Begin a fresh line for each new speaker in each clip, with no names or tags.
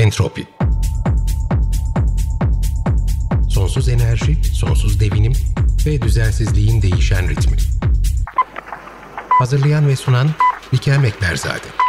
Entropi Sonsuz enerji, sonsuz devinim ve düzensizliğin değişen ritmi. Hazırlayan ve sunan Likel Mekberzade.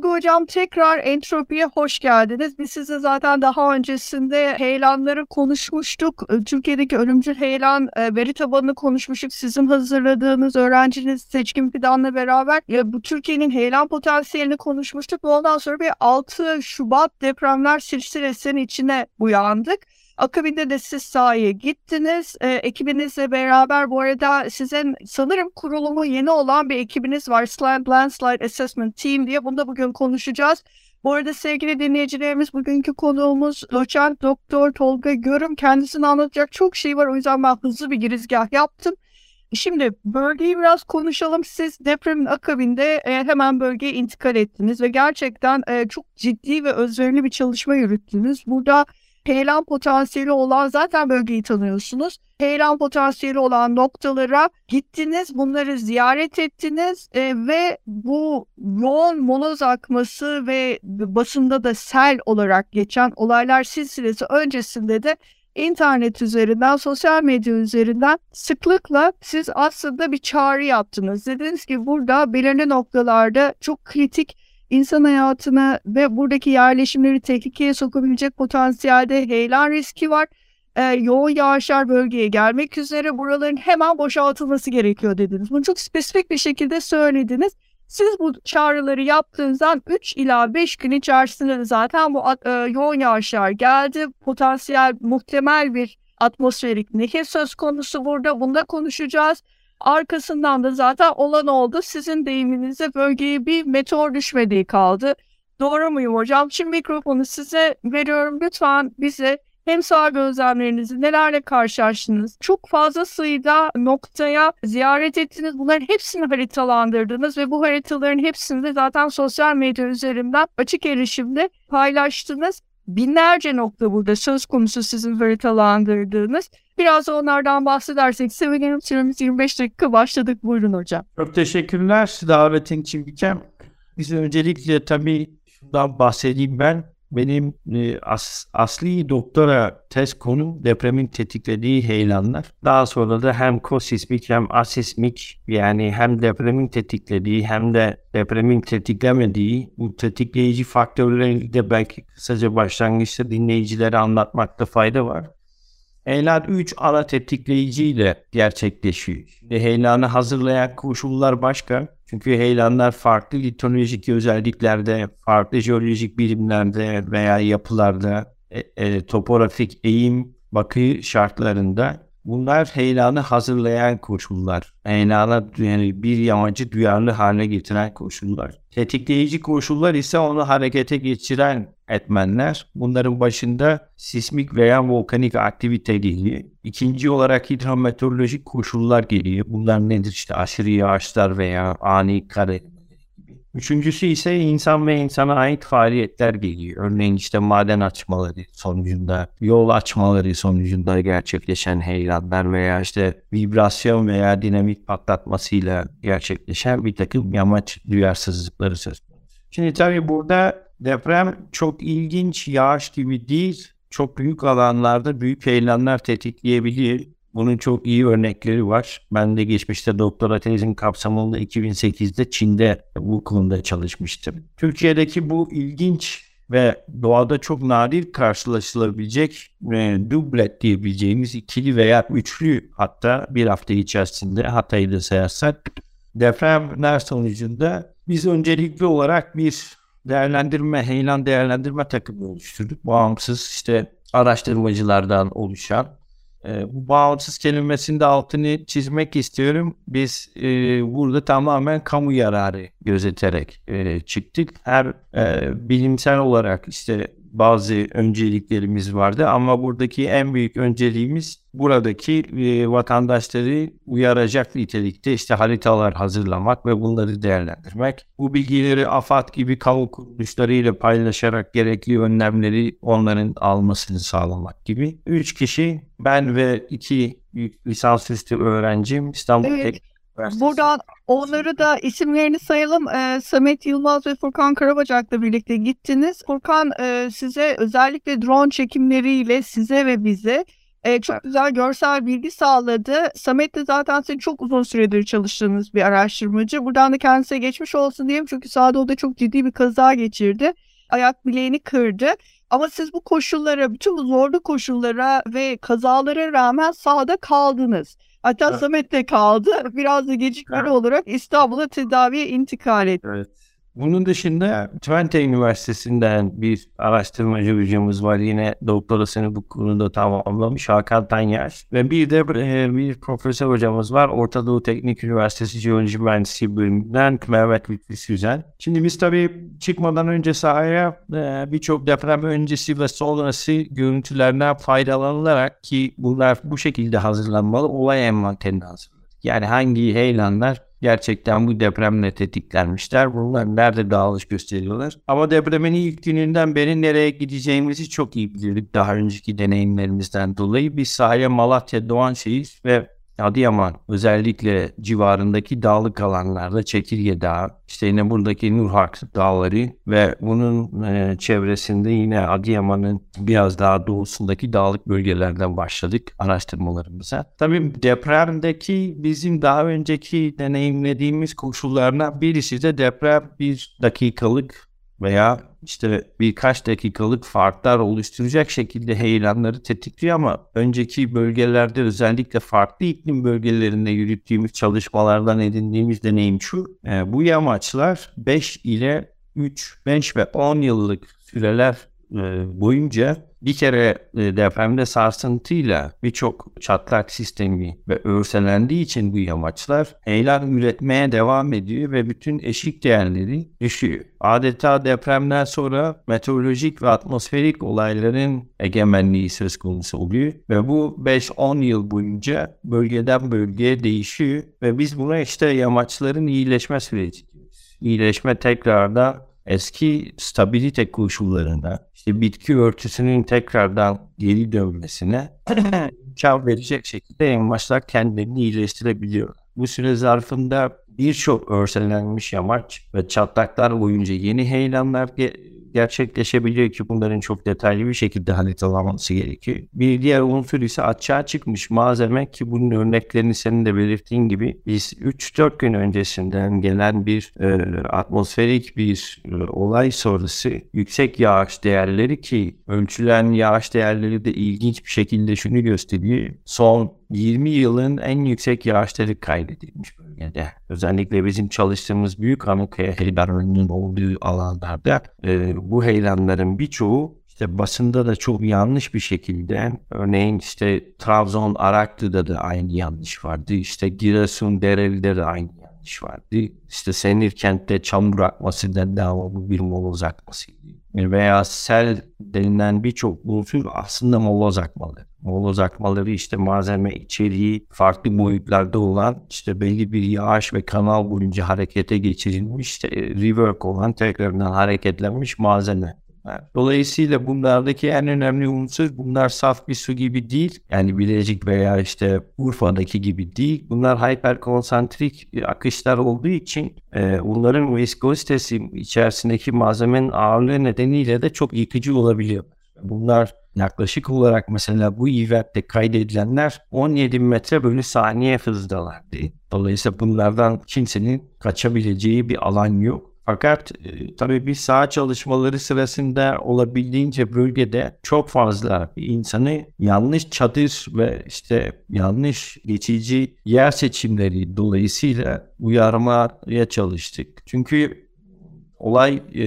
Tolga Hocam tekrar entropiye hoş geldiniz. Biz size zaten daha öncesinde heyelanları konuşmuştuk. Ee, Türkiye'deki ölümcül heyelan e, veri tabanını konuşmuştuk. Sizin hazırladığınız öğrenciniz Seçkin Fidan'la beraber ya, bu Türkiye'nin heyelan potansiyelini konuşmuştuk. Ondan sonra bir 6 Şubat depremler silsilesinin içine uyandık. Akabinde de siz sahaya gittiniz. E, ekibinizle beraber bu arada sizin sanırım kurulumu yeni olan bir ekibiniz var. Slant Landslide Assessment Team diye. Bunu da bugün konuşacağız. Bu arada sevgili dinleyicilerimiz bugünkü konuğumuz doçent doktor Tolga Görüm. Kendisini anlatacak çok şey var. O yüzden ben hızlı bir girizgah yaptım. Şimdi bölgeyi biraz konuşalım. Siz depremin akabinde e, hemen bölgeye intikal ettiniz ve gerçekten e, çok ciddi ve özverili bir çalışma yürüttünüz. Burada heyelan potansiyeli olan zaten bölgeyi tanıyorsunuz. Heyelan potansiyeli olan noktalara gittiniz, bunları ziyaret ettiniz e, ve bu yoğun moloz akması ve basında da sel olarak geçen olaylar silsilesi öncesinde de internet üzerinden, sosyal medya üzerinden sıklıkla siz aslında bir çağrı yaptınız. Dediniz ki burada belirli noktalarda çok kritik insan hayatına ve buradaki yerleşimleri tehlikeye sokabilecek potansiyelde heyelan riski var. Ee, yoğun yağışlar bölgeye gelmek üzere buraların hemen boşaltılması gerekiyor dediniz. Bunu çok spesifik bir şekilde söylediniz. Siz bu çağrıları yaptığınızdan 3 ila 5 gün içerisinde zaten bu e, yoğun yağışlar geldi. Potansiyel muhtemel bir atmosferik nehir söz konusu burada. Bunda konuşacağız. Arkasından da zaten olan oldu. Sizin deyiminizde bölgeye bir meteor düşmediği kaldı. Doğru muyum hocam? Şimdi mikrofonu size veriyorum. Lütfen bize hem sağ gözlemlerinizi nelerle karşılaştınız? Çok fazla sayıda noktaya ziyaret ettiniz. Bunların hepsini haritalandırdınız ve bu haritaların hepsini de zaten sosyal medya üzerinden açık erişimde paylaştınız. Binlerce nokta burada söz konusu sizin haritalandırdığınız. Biraz onlardan bahsedersek sevinirim. Süremiz 25 dakika başladık. Buyurun hocam.
Çok teşekkürler davetin için. Biz öncelikle tabii şundan bahsedeyim ben. Benim e, as, asli doktora test konum depremin tetiklediği heyelanlar. Daha sonra da hem kosismik hem asismik yani hem depremin tetiklediği hem de depremin tetiklemediği bu tetikleyici faktörleri de belki kısaca başlangıçta dinleyicilere anlatmakta fayda var. Heyelan 3 ana tetikleyiciyle gerçekleşiyor. Şimdi heyelanı hazırlayan koşullar başka. Çünkü heyelanlar farklı litolojik özelliklerde, farklı jeolojik birimlerde veya yapılarda, e, e, topografik eğim bakı şartlarında bunlar heyelanı hazırlayan koşullar. Heyelana yani bir yamacı duyarlı hale getiren koşullar. Tetikleyici koşullar ise onu harekete geçiren etmenler. Bunların başında sismik veya volkanik aktivite geliyor. İkinci olarak hidrometeorolojik koşullar geliyor. Bunlar nedir? İşte aşırı yağışlar veya ani kar Üçüncüsü ise insan ve insana ait faaliyetler geliyor. Örneğin işte maden açmaları sonucunda, yol açmaları sonucunda gerçekleşen heyelanlar veya işte vibrasyon veya dinamik patlatmasıyla gerçekleşen bir takım yamaç duyarsızlıkları söz konusu. Şimdi tabii burada deprem çok ilginç yağış gibi değil. Çok büyük alanlarda büyük heyelanlar tetikleyebilir. Bunun çok iyi örnekleri var. Ben de geçmişte doktora tezin kapsamında 2008'de Çin'de bu konuda çalışmıştım. Türkiye'deki bu ilginç ve doğada çok nadir karşılaşılabilecek e, dublet diyebileceğimiz ikili veya üçlü hatta bir hafta içerisinde Hatay'ı da sayarsak depremler sonucunda biz öncelikli olarak bir değerlendirme, heyelan değerlendirme takımı oluşturduk. Bağımsız işte araştırmacılardan oluşan e, bu bağımsız kelimesinde altını çizmek istiyorum. Biz e, burada tamamen kamu yararı gözeterek e, çıktık. Her e, bilimsel olarak işte bazı önceliklerimiz vardı ama buradaki en büyük önceliğimiz buradaki e, vatandaşları uyaracak nitelikte işte haritalar hazırlamak ve bunları değerlendirmek. Bu bilgileri AFAD gibi kamu kuruluşlarıyla paylaşarak gerekli önlemleri onların almasını sağlamak gibi. Üç kişi ben ve iki lisansüstü öğrencim İstanbul
Evet.
Teknik Üniversitesi.
Buradan onları da isimlerini sayalım. Ee, Samet Yılmaz ve Furkan Karabacak'la birlikte gittiniz. Furkan e, size özellikle drone çekimleriyle size ve bize e, çok güzel görsel bilgi sağladı. Samet de zaten sizin çok uzun süredir çalıştığınız bir araştırmacı. Buradan da kendisine geçmiş olsun diyeyim çünkü sahada o da çok ciddi bir kaza geçirdi. Ayak bileğini kırdı. Ama siz bu koşullara, bütün bu zorlu koşullara ve kazalara rağmen sahada kaldınız. Hatta
Evet.
Samet de kaldı. Biraz da gecikmeli
Evet.
olarak İstanbul'a tedaviye intikal etti.
Evet. Bunun dışında Twente Üniversitesi'nden bir araştırmacı hocamız var. Yine doktorasını bu konuda tamamlamış Hakan Tanyaş. Ve bir de e, bir profesör hocamız var. Orta Doğu Teknik Üniversitesi Jeoloji Mühendisliği bölümünden Mehmet Lütfi Süzen. Şimdi biz tabii çıkmadan önce sahaya e, birçok deprem öncesi ve sonrası görüntülerden faydalanılarak ki bunlar bu şekilde hazırlanmalı olay envanterini hazırladık. Yani hangi heyelanlar gerçekten bu depremle tetiklenmişler. Bunlar nerede dağılış gösteriyorlar. Ama depremin ilk gününden beri nereye gideceğimizi çok iyi biliyorduk. Daha önceki deneyimlerimizden dolayı biz sahaya Malatya, Doğanşehir ve Adıyaman özellikle civarındaki dağlık alanlarda Çekirge Dağı, işte yine buradaki Nurhak Dağları ve bunun e, çevresinde yine Adıyaman'ın biraz daha doğusundaki dağlık bölgelerden başladık araştırmalarımıza. Tabii depremdeki bizim daha önceki deneyimlediğimiz koşullardan birisi de deprem bir dakikalık veya işte birkaç dakikalık farklar oluşturacak şekilde heyelanları tetikliyor ama önceki bölgelerde özellikle farklı iklim bölgelerinde yürüttüğümüz çalışmalardan edindiğimiz deneyim şu. e, bu yamaçlar 5 ile 3, 5 ve 10 yıllık süreler boyunca bir kere e, depremde sarsıntıyla birçok çatlak sistemi ve örselendiği için bu yamaçlar heyelan üretmeye devam ediyor ve bütün eşik değerleri düşüyor. Adeta depremden sonra meteorolojik ve atmosferik olayların egemenliği söz konusu oluyor ve bu 5-10 yıl boyunca bölgeden bölgeye değişiyor ve biz buna işte yamaçların iyileşme süreci diyoruz. İyileşme tekrardan eski stabilite koşullarına, işte bitki örtüsünün tekrardan geri dönmesine imkan verecek şekilde yamaçlar kendilerini iyileştirebiliyor. Bu süre zarfında birçok örselenmiş yamaç ve çatlaklar boyunca yeni heyelanlar gerçekleşebiliyor ki bunların çok detaylı bir şekilde haritalanması gerekiyor. Bir diğer unsur ise açığa çıkmış malzeme ki bunun örneklerini senin de belirttiğin gibi biz 3-4 gün öncesinden gelen bir e, atmosferik bir e, olay sonrası yüksek yağış değerleri ki ölçülen yağış değerleri de ilginç bir şekilde şunu gösteriyor. Son 20 yılın en yüksek yağışları kaydedilmiş bölgede. Özellikle bizim çalıştığımız büyük Anukaya heyelanlarının olduğu alanlarda e, bu heyelanların birçoğu işte basında da çok yanlış bir şekilde örneğin işte Trabzon Araklı'da da aynı yanlış vardı. İşte Giresun Dereli'de de aynı yanlış vardı. İşte Senirkent'te çamur akmasından devamlı bir moloz akmasıydı. Veya sel denilen birçok unsur aslında moloz akmaları. Moloz akmaları işte malzeme içeriği farklı boyutlarda olan işte belli bir yağış ve kanal boyunca harekete geçirilmiş işte rework olan tekrardan hareketlenmiş malzeme. Dolayısıyla bunlardaki en önemli unsur bunlar saf bir su gibi değil. Yani Bilecik veya işte Urfa'daki gibi değil. Bunlar hiperkonsantrik akışlar olduğu için e, bunların viskozitesi içerisindeki malzemenin ağırlığı nedeniyle de çok yıkıcı olabiliyor. Bunlar yaklaşık olarak mesela bu eventte kaydedilenler 17 metre bölü saniye hızdalardı. Dolayısıyla bunlardan kimsenin kaçabileceği bir alan yok. Fakat e, tabii bir saha çalışmaları sırasında olabildiğince bölgede çok fazla insanı yanlış çadır ve işte yanlış geçici yer seçimleri dolayısıyla uyarmaya çalıştık. Çünkü olay e,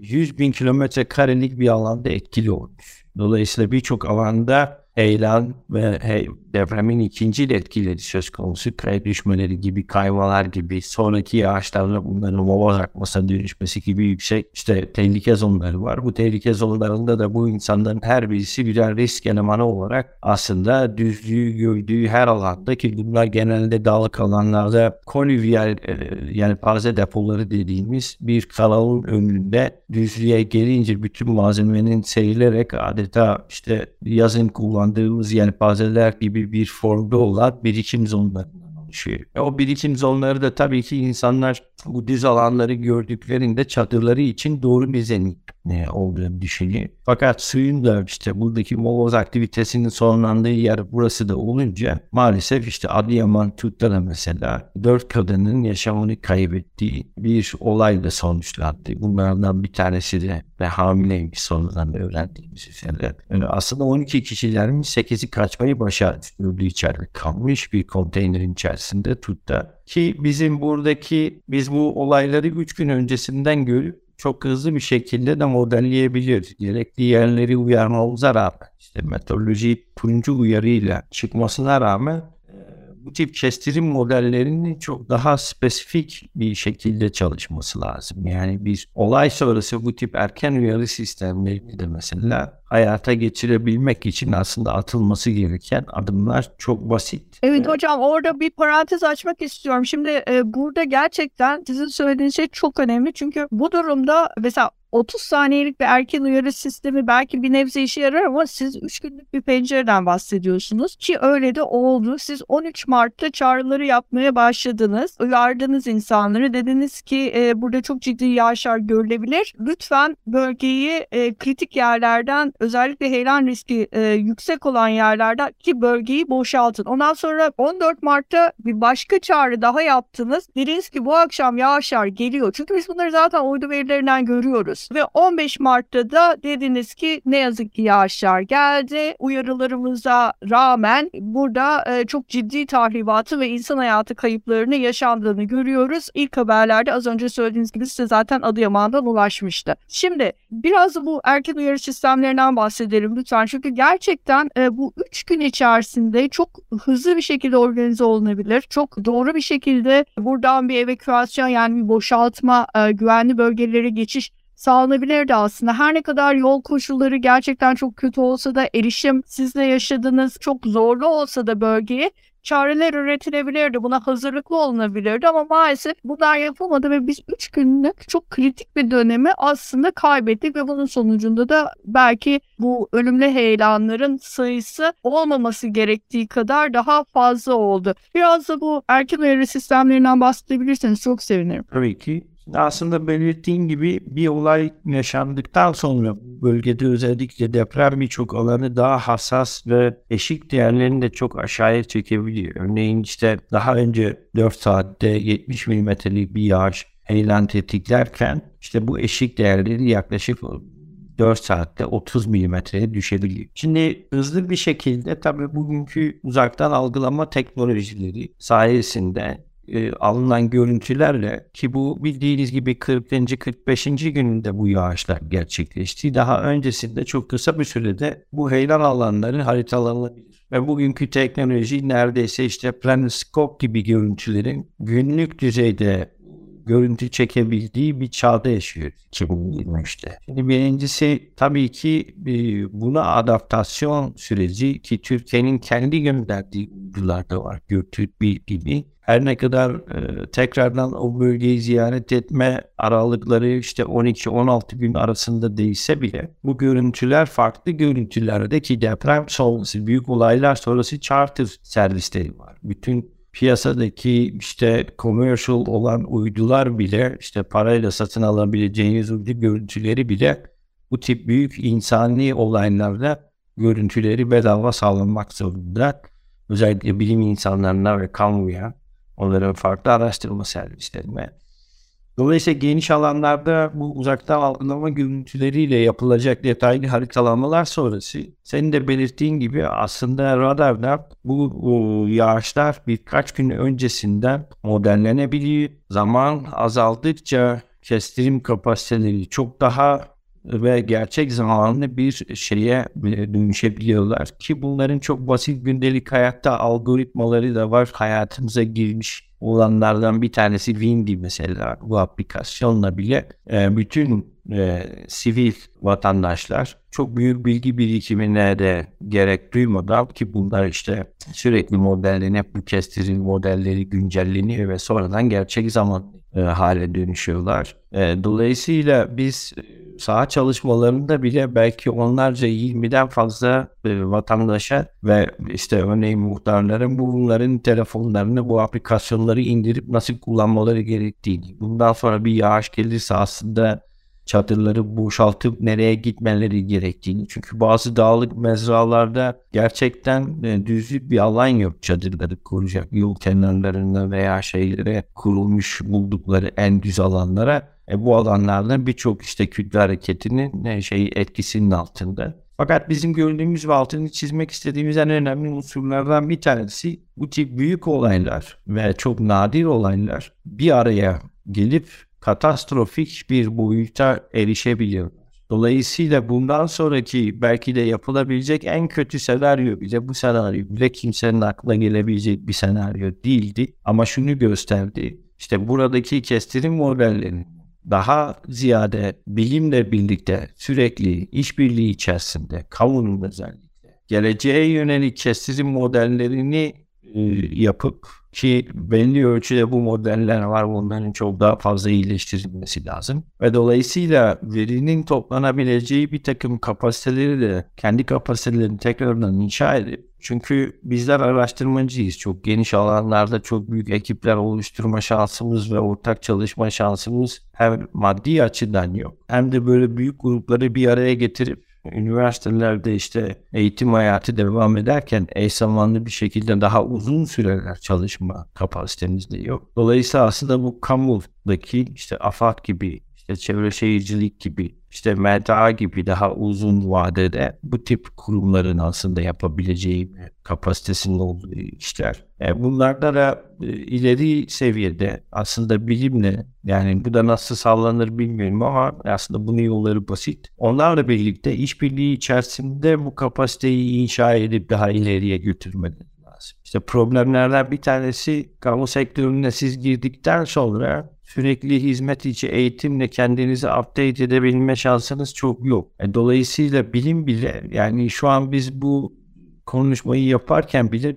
100 bin kilometre karelik bir alanda etkili olmuş. Dolayısıyla birçok alanda heyelan ve hey, depremin ikinci etkileri söz konusu. Kaya düşmeleri gibi, kaymalar gibi, sonraki yağışlarla bunların mova akmasına dönüşmesi gibi yüksek işte tehlike zonları var. Bu tehlike zonlarında da bu insanların her birisi birer risk elemanı olarak aslında düzlüğü gördüğü her alanda ki bunlar genelde dağlık alanlarda konüviyel e, yani taze depoları dediğimiz bir kanalın önünde düzlüğe gelince bütün malzemenin serilerek adeta işte yazın kullandığımız yelpazeler gibi bir formda olan birikim zonlarından oluşuyor. O birikim zonları da tabii ki insanlar bu düz alanları gördüklerinde çadırları için doğru bir ne olduğunu düşünüyor. Fakat suyun da işte buradaki moloz aktivitesinin sonlandığı yer burası da olunca maalesef işte Adıyaman Tut'ta mesela dört kadının yaşamını kaybettiği bir olayla sonuçlandı. Bunlardan bir tanesi de ve hamileymiş sonradan öğrendiğimiz üzere. Yani aslında 12 kişilerin 8'i kaçmayı başardı. İçeride kalmış bir konteynerin içerisinde Tut'ta. Ki bizim buradaki biz bu olayları 3 gün öncesinden görüp çok hızlı bir şekilde de modelleyebilir. Gerekli yerleri uyarmamıza rağmen işte meteoroloji turuncu uyarıyla çıkmasına rağmen bu tip kestirim modellerinin çok daha spesifik bir şekilde çalışması lazım. Yani bir olay sonrası bu tip erken uyarı sistemlerini de mesela hayata geçirebilmek için aslında atılması gereken adımlar çok basit.
Evet hocam orada bir parantez açmak istiyorum. Şimdi e, burada gerçekten sizin söylediğiniz şey çok önemli. Çünkü bu durumda mesela 30 saniyelik bir erken uyarı sistemi belki bir nebze işe yarar ama siz 3 günlük bir pencereden bahsediyorsunuz ki öyle de oldu. Siz 13 Mart'ta çağrıları yapmaya başladınız. Uyardınız insanları. Dediniz ki e, burada çok ciddi yağışlar görülebilir. Lütfen bölgeyi e, kritik yerlerden özellikle heyelan riski e, yüksek olan yerlerden ki bölgeyi boşaltın. Ondan sonra 14 Mart'ta bir başka çağrı daha yaptınız. Dediniz ki bu akşam yağışlar geliyor. Çünkü biz bunları zaten uydu verilerinden görüyoruz. Ve 15 Mart'ta da dediniz ki ne yazık ki yağışlar geldi. Uyarılarımıza rağmen burada e, çok ciddi tahribatı ve insan hayatı kayıplarını yaşandığını görüyoruz. İlk haberlerde az önce söylediğiniz gibi size zaten Adıyaman'dan ulaşmıştı. Şimdi biraz bu erken uyarı sistemlerinden bahsedelim lütfen. Çünkü gerçekten e, bu 3 gün içerisinde çok hızlı bir şekilde organize olunabilir. Çok doğru bir şekilde buradan bir evakuasyon yani bir boşaltma, e, güvenli bölgelere geçiş sağlanabilirdi aslında. Her ne kadar yol koşulları gerçekten çok kötü olsa da erişim sizle yaşadığınız çok zorlu olsa da bölgeye çareler üretilebilirdi. Buna hazırlıklı olunabilirdi ama maalesef bunlar yapılmadı ve biz 3 günlük çok kritik bir dönemi aslında kaybettik ve bunun sonucunda da belki bu ölümlü heyelanların sayısı olmaması gerektiği kadar daha fazla oldu. Biraz da bu erken uyarı sistemlerinden bahsedebilirseniz çok sevinirim.
Tabii ki aslında belirttiğim gibi bir olay yaşandıktan sonra bölgede özellikle deprem birçok alanı daha hassas ve eşik değerlerini de çok aşağıya çekebiliyor. Örneğin işte daha önce 4 saatte 70 milimetrelik bir yağış eylem tetiklerken işte bu eşik değerleri yaklaşık 4 saatte 30 milimetreye düşebiliyor. Şimdi hızlı bir şekilde tabii bugünkü uzaktan algılama teknolojileri sayesinde e, alınan görüntülerle ki bu bildiğiniz gibi 40. 45. gününde bu yağışlar gerçekleşti. Daha öncesinde çok kısa bir sürede bu heyelan alanları haritalanabilir. Ve bugünkü teknoloji neredeyse işte planoscope gibi görüntülerin günlük düzeyde görüntü çekebildiği bir çağda yaşıyor 2023'te. Şimdi birincisi tabii ki e, buna adaptasyon süreci ki Türkiye'nin kendi gönderdiği uydularda var. Göktürk bir gibi. Her ne kadar e, tekrardan o bölgeyi ziyaret etme aralıkları işte 12-16 gün arasında değilse bile bu görüntüler farklı görüntülerde ki deprem sonrası büyük olaylar sonrası charter servisleri var. Bütün piyasadaki işte commercial olan uydular bile işte parayla satın alabileceğiniz uydu görüntüleri bile bu tip büyük insani olaylarda görüntüleri bedava sağlanmak zorunda. Özellikle bilim insanlarına ve kamuya, onların farklı araştırma servislerine Dolayısıyla geniş alanlarda bu uzaktan algılama görüntüleriyle yapılacak detaylı haritalamalar sonrası senin de belirttiğin gibi aslında radarda bu, bu yağışlar birkaç gün öncesinden modellenebiliyor. Zaman azaldıkça kestirim kapasiteleri çok daha ve gerçek zamanlı bir şeye e, dönüşebiliyorlar ki bunların çok basit gündelik hayatta algoritmaları da var hayatımıza girmiş olanlardan bir tanesi Windy mesela bu aplikasyonla bile e, bütün e, sivil vatandaşlar çok büyük bilgi birikimine de gerek duymadan ki bunlar işte sürekli modellenip bu kestirim modelleri güncelleniyor ve sonradan gerçek zaman e, hale dönüşüyorlar. E, dolayısıyla biz saha çalışmalarında bile belki onlarca 20'den fazla e, vatandaşa ve işte örneğin muhtarların bunların telefonlarını bu aplikasyonları indirip nasıl kullanmaları gerektiğini bundan sonra bir yağış gelirse aslında çadırları boşaltıp nereye gitmeleri gerektiğini. Çünkü bazı dağlık mezralarda gerçekten e, düzlük bir alan yok çadırları kuracak. Yol kenarlarında veya şeylere kurulmuş buldukları en düz alanlara. E, bu alanlarda birçok işte kütle hareketinin e, şey etkisinin altında. Fakat bizim gördüğümüz ve altını çizmek istediğimiz en önemli unsurlardan bir tanesi bu tip büyük olaylar ve çok nadir olaylar bir araya gelip katastrofik bir boyuta erişebiliyor. Dolayısıyla bundan sonraki belki de yapılabilecek en kötü senaryo bile bu senaryo bile kimsenin aklına gelebilecek bir senaryo değildi. Ama şunu gösterdi. İşte buradaki kestirim modellerinin daha ziyade bilimle birlikte sürekli işbirliği içerisinde kamunun özellikle geleceğe yönelik kestirim modellerini e, yapıp ki belli ölçüde bu modeller var. Bunların çok daha fazla iyileştirilmesi lazım. Ve dolayısıyla verinin toplanabileceği bir takım kapasiteleri de kendi kapasitelerini tekrardan inşa edip çünkü bizler araştırmacıyız. Çok geniş alanlarda çok büyük ekipler oluşturma şansımız ve ortak çalışma şansımız hem maddi açıdan yok hem de böyle büyük grupları bir araya getirip üniversitelerde işte eğitim hayatı devam ederken eş zamanlı bir şekilde daha uzun süreler çalışma kapasitemiz de yok. Dolayısıyla aslında bu kamudaki işte AFAD gibi işte çevre şehircilik gibi işte MTA gibi daha uzun vadede bu tip kurumların aslında yapabileceği kapasitesinin olduğu işler. E, bunlarda da e, ileri seviyede aslında bilimle yani bu da nasıl sağlanır bilmiyorum ama aslında bunun yolları basit. Onlarla birlikte işbirliği içerisinde bu kapasiteyi inşa edip daha ileriye götürmek lazım. İşte problemlerden bir tanesi kamu sektörüne siz girdikten sonra sürekli hizmet içi eğitimle kendinizi update edebilme şansınız çok yok. E, dolayısıyla bilim bile yani şu an biz bu konuşmayı yaparken bile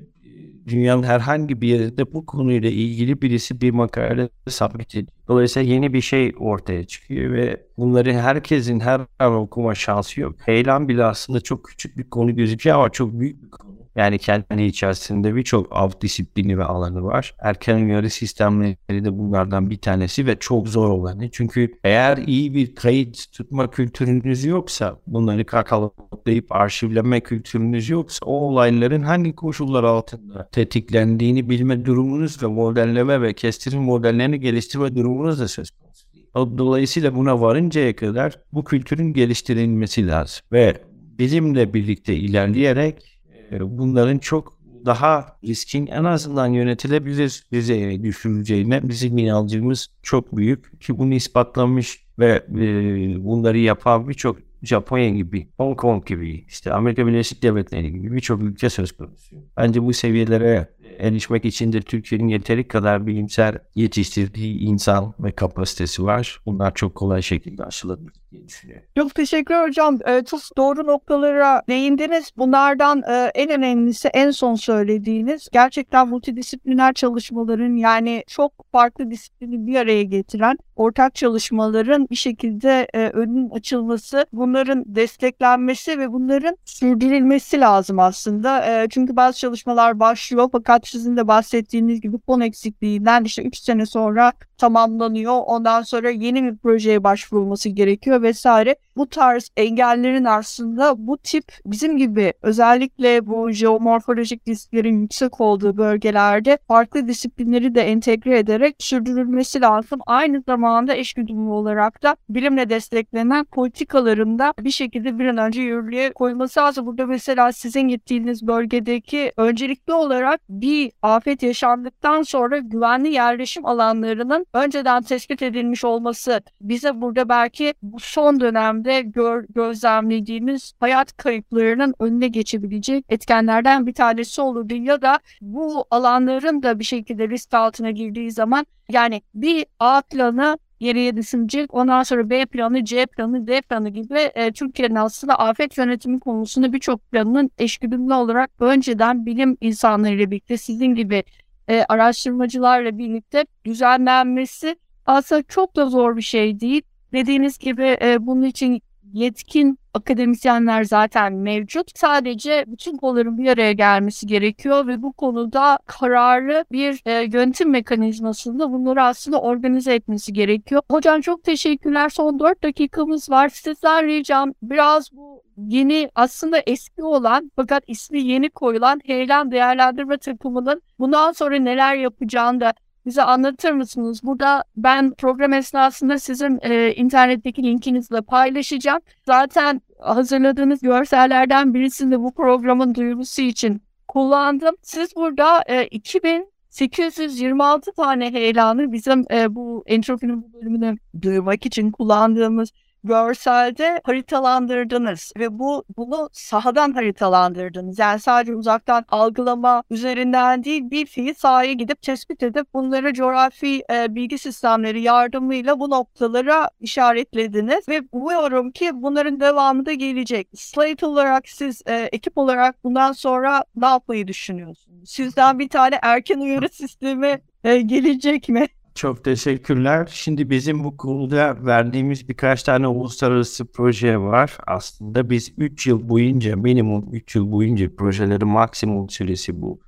dünyanın herhangi bir yerinde bu konuyla ilgili birisi bir makale submit ediyor. Dolayısıyla yeni bir şey ortaya çıkıyor ve bunları herkesin her an okuma şansı yok. Heyelan bile aslında çok küçük bir konu gözüküyor ama çok büyük bir konu. Yani kendi içerisinde birçok alt disiplini ve alanı var. Erken uyarı sistemleri de bunlardan bir tanesi ve çok zor olanı. Çünkü eğer iyi bir kayıt tutma kültürünüz yoksa, bunları kakalayıp arşivleme kültürünüz yoksa o olayların hangi koşullar altında tetiklendiğini bilme durumunuz ve modelleme ve kestirim modellerini geliştirme durumunuz da söz konusu. Dolayısıyla buna varıncaya kadar bu kültürün geliştirilmesi lazım ve bilimle birlikte ilerleyerek bunların çok daha riskin en azından yönetilebilir düzeye düşürüleceğine bizim inancımız çok büyük ki bunu ispatlamış ve e, bunları yapan birçok Japonya gibi, Hong Kong gibi, işte Amerika Birleşik Devletleri gibi birçok ülke söz konusu. Bence bu seviyelere erişmek için de Türkiye'nin yeteri kadar bilimsel yetiştirdiği insan ve kapasitesi var. Bunlar çok kolay şekilde aşılabilir diye düşünüyorum.
Çok teşekkür hocam. Ee, çok doğru noktalara değindiniz. Bunlardan e, en önemlisi en son söylediğiniz gerçekten multidisipliner çalışmaların yani çok farklı disiplini bir araya getiren ortak çalışmaların bir şekilde e, önün açılması, bunların desteklenmesi ve bunların sürdürülmesi lazım aslında. E, çünkü bazı çalışmalar başlıyor fakat sizin de bahsettiğiniz gibi fon eksikliğinden işte 3 sene sonra tamamlanıyor. Ondan sonra yeni bir projeye başvurulması gerekiyor vesaire. Bu tarz engellerin aslında bu tip bizim gibi özellikle bu jeomorfolojik risklerin yüksek olduğu bölgelerde farklı disiplinleri de entegre ederek sürdürülmesi lazım. Aynı zamanda eşgüdümlü olarak da bilimle desteklenen politikalarında bir şekilde bir an önce yürürlüğe koyulması lazım. Burada mesela sizin gittiğiniz bölgedeki öncelikli olarak bir afet yaşandıktan sonra güvenli yerleşim alanlarının önceden tespit edilmiş olması bize burada belki bu son dönemde gör, gözlemlediğimiz hayat kayıplarının önüne geçebilecek etkenlerden bir tanesi olurdu ya da bu alanların da bir şekilde risk altına girdiği zaman yani bir A planı geriye düşünecek. Ondan sonra B planı, C planı, D planı gibi e, Türkiye'nin aslında afet yönetimi konusunda birçok planının eşgüdümlü olarak önceden bilim insanlarıyla birlikte sizin gibi e, araştırmacılarla birlikte düzenlenmesi aslında çok da zor bir şey değil. Dediğiniz gibi e, bunun için yetkin akademisyenler zaten mevcut. Sadece bütün kolların bir araya gelmesi gerekiyor ve bu konuda kararlı bir e, yönetim mekanizmasında bunları aslında organize etmesi gerekiyor. Hocam çok teşekkürler. Son 4 dakikamız var. Sizden ricam biraz bu yeni aslında eski olan fakat ismi yeni koyulan heyelan değerlendirme takımının bundan sonra neler yapacağını da bize anlatır mısınız? Burada ben program esnasında sizin e, internetteki linkinizle paylaşacağım. Zaten hazırladığınız görsellerden birisini bu programın duyurusu için kullandım. Siz burada e, 2826 tane heyelanı bizim e, bu entropinin bu bölümünü duyurmak için kullandığımız görselde haritalandırdınız ve bu bunu sahadan haritalandırdınız. Yani sadece uzaktan algılama üzerinden değil bir fiil sahaya gidip tespit edip bunları coğrafi e, bilgi sistemleri yardımıyla bu noktalara işaretlediniz ve umuyorum ki bunların devamı da gelecek. Slate olarak siz e, ekip olarak bundan sonra ne yapmayı düşünüyorsunuz? Sizden bir tane erken uyarı sistemi e, gelecek mi?
Çok teşekkürler. Şimdi bizim bu konuda verdiğimiz birkaç tane uluslararası proje var. Aslında biz 3 yıl boyunca, minimum 3 yıl boyunca projelerin maksimum süresi bu.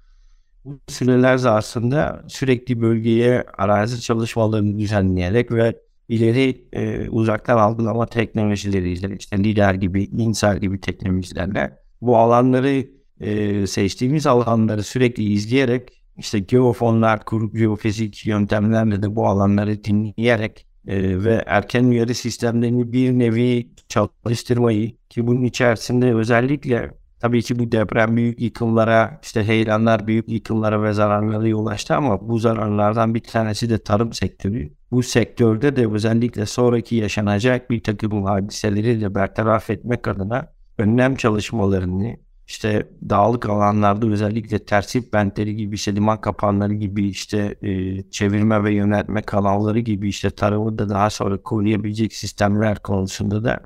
Bu süreler aslında sürekli bölgeye arazi çalışmalarını düzenleyerek ve ileri e, uzaktan algılama teknolojileriyle işte lider gibi, insar gibi teknolojilerle bu alanları e, seçtiğimiz alanları sürekli izleyerek işte geofonlar, kurup geofizik yöntemlerle de bu alanları dinleyerek e, ve erken uyarı sistemlerini bir nevi çalıştırmayı ki bunun içerisinde özellikle tabii ki bu deprem büyük yıkımlara, işte heyelanlar büyük yıkımlara ve zararlara yol açtı ama bu zararlardan bir tanesi de tarım sektörü. Bu sektörde de özellikle sonraki yaşanacak bir takım hadiseleri de bertaraf etmek adına önlem çalışmalarını işte dağlık alanlarda özellikle tersip bentleri gibi işte liman kapanları gibi işte e, çevirme ve yöneltme kanalları gibi işte tarımı da daha sonra koruyabilecek sistemler konusunda da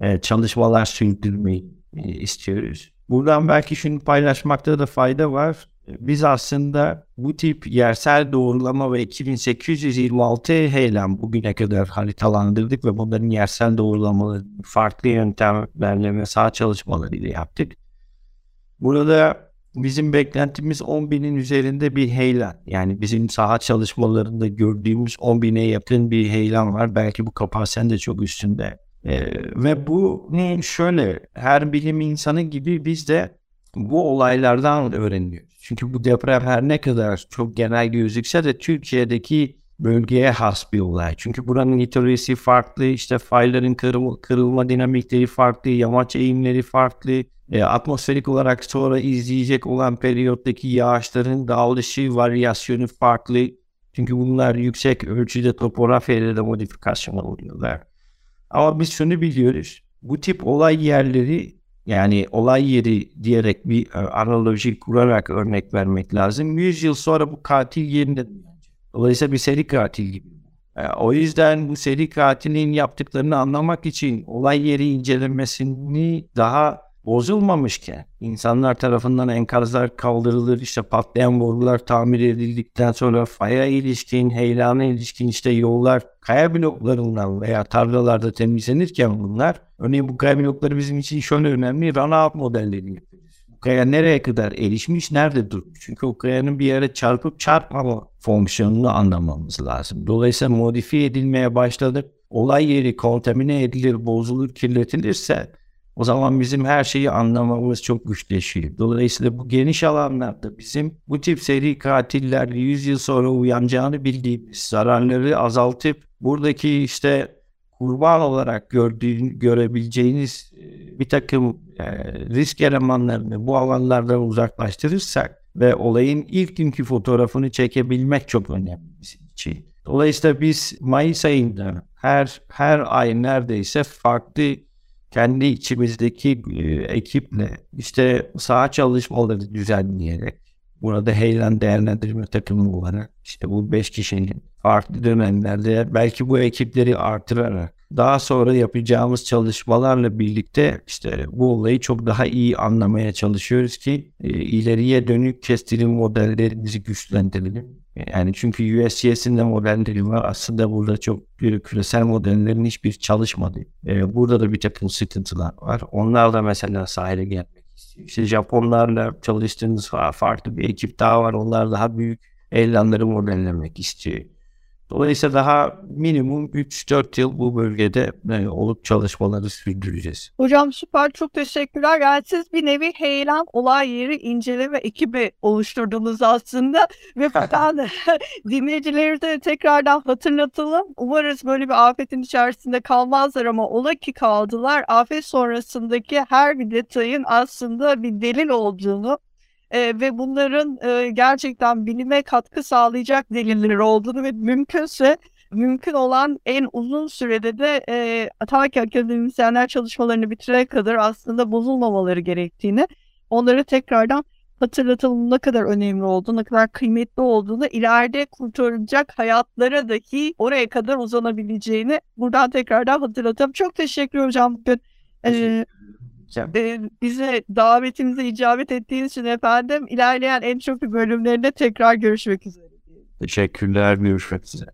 e, çalışmalar sürdürmeyi e, istiyoruz. Buradan belki şunu paylaşmakta da fayda var. Biz aslında bu tip yersel doğrulama ve 2826 heylem bugüne kadar haritalandırdık ve bunların yersel doğrulamaları farklı yöntemlerle ve sağ çalışmalarıyla yaptık. Burada bizim beklentimiz 10 binin üzerinde bir heyelan. Yani bizim saha çalışmalarında gördüğümüz 10 bine yakın bir heyelan var. Belki bu kapasitenin de çok üstünde. Ee, ve bu ne şöyle her bilim insanı gibi biz de bu olaylardan öğreniyoruz. Çünkü bu deprem her ne kadar çok genel gözükse de Türkiye'deki bölgeye has bir olay. Çünkü buranın litorisi farklı, işte fayların kırılma, kırılma dinamikleri farklı, yamaç eğimleri farklı. E, atmosferik olarak sonra izleyecek olan periyottaki yağışların dağılışı, varyasyonu farklı. Çünkü bunlar yüksek ölçüde topografyada da modifikasyon oluyorlar. Ama biz şunu biliyoruz. Bu tip olay yerleri yani olay yeri diyerek bir e, analoji kurarak örnek vermek lazım. 100 yıl sonra bu katil yerinde Dolayısıyla bir seri katil gibi. E, o yüzden bu seri katilin yaptıklarını anlamak için olay yeri incelemesini daha bozulmamışken insanlar tarafından enkazlar kaldırılır işte patlayan borular tamir edildikten sonra faya ilişkin heyelana ilişkin işte yollar kaya bloklarından veya tarlalarda temizlenirken bunlar örneğin bu kaya blokları bizim için şöyle önemli run-out modelleri Bu kaya nereye kadar erişmiş, nerede durmuş? Çünkü o kayanın bir yere çarpıp çarpmama fonksiyonunu anlamamız lazım. Dolayısıyla modifiye edilmeye başladık. Olay yeri kontamine edilir, bozulur, kirletilirse o zaman bizim her şeyi anlamamız çok güçleşiyor. Dolayısıyla bu geniş alanlarda bizim bu tip seri katillerle 100 yıl sonra uyanacağını bildiğimiz zararları azaltıp buradaki işte kurban olarak gördüğün, görebileceğiniz e, bir takım e, risk elemanlarını bu alanlardan uzaklaştırırsak ve olayın ilk günkü fotoğrafını çekebilmek çok önemli bizim için. Dolayısıyla biz Mayıs ayında her her ay neredeyse farklı kendi içimizdeki e, ekiple işte saha çalışmaları düzenleyerek burada heyelan değerlendirme takımı olarak işte bu beş kişinin farklı dönemlerde belki bu ekipleri artırarak daha sonra yapacağımız çalışmalarla birlikte işte bu olayı çok daha iyi anlamaya çalışıyoruz ki e, ileriye dönük kestirim modellerimizi güçlendirelim. Yani çünkü USGS'in de modelleri var. Aslında burada çok küresel modellerin hiçbir çalışmadı. E, burada da bir takım sıkıntılar var. Onlar da mesela sahile gelmek istiyor. İşte Japonlarla çalıştığımız farklı bir ekip daha var. Onlar daha büyük eğlenleri modellemek istiyor. Dolayısıyla daha minimum 3-4 yıl bu bölgede e, olup çalışmaları sürdüreceğiz.
Hocam süper çok teşekkürler. Yani siz bir nevi heyelan olay yeri inceleme ekibi oluşturdunuz aslında. Ve buradan dinleyicileri de tekrardan hatırlatalım. Umarız böyle bir afetin içerisinde kalmazlar ama ola ki kaldılar. Afet sonrasındaki her bir detayın aslında bir delil olduğunu e, ve bunların e, gerçekten bilime katkı sağlayacak deliller olduğunu ve mümkünse mümkün olan en uzun sürede de e, ta ki akademisyenler çalışmalarını bitirene kadar aslında bozulmamaları gerektiğini onları tekrardan hatırlatalım ne kadar önemli olduğunu, ne kadar kıymetli olduğunu, ileride kurtarılacak hayatlara dahi oraya kadar uzanabileceğini buradan tekrardan hatırlatalım. Çok teşekkür hocam bugün. Ee, e, bize davetimize icabet ettiğiniz için efendim ilerleyen entropi bölümlerinde tekrar görüşmek üzere.
Teşekkürler. Görüşmek üzere.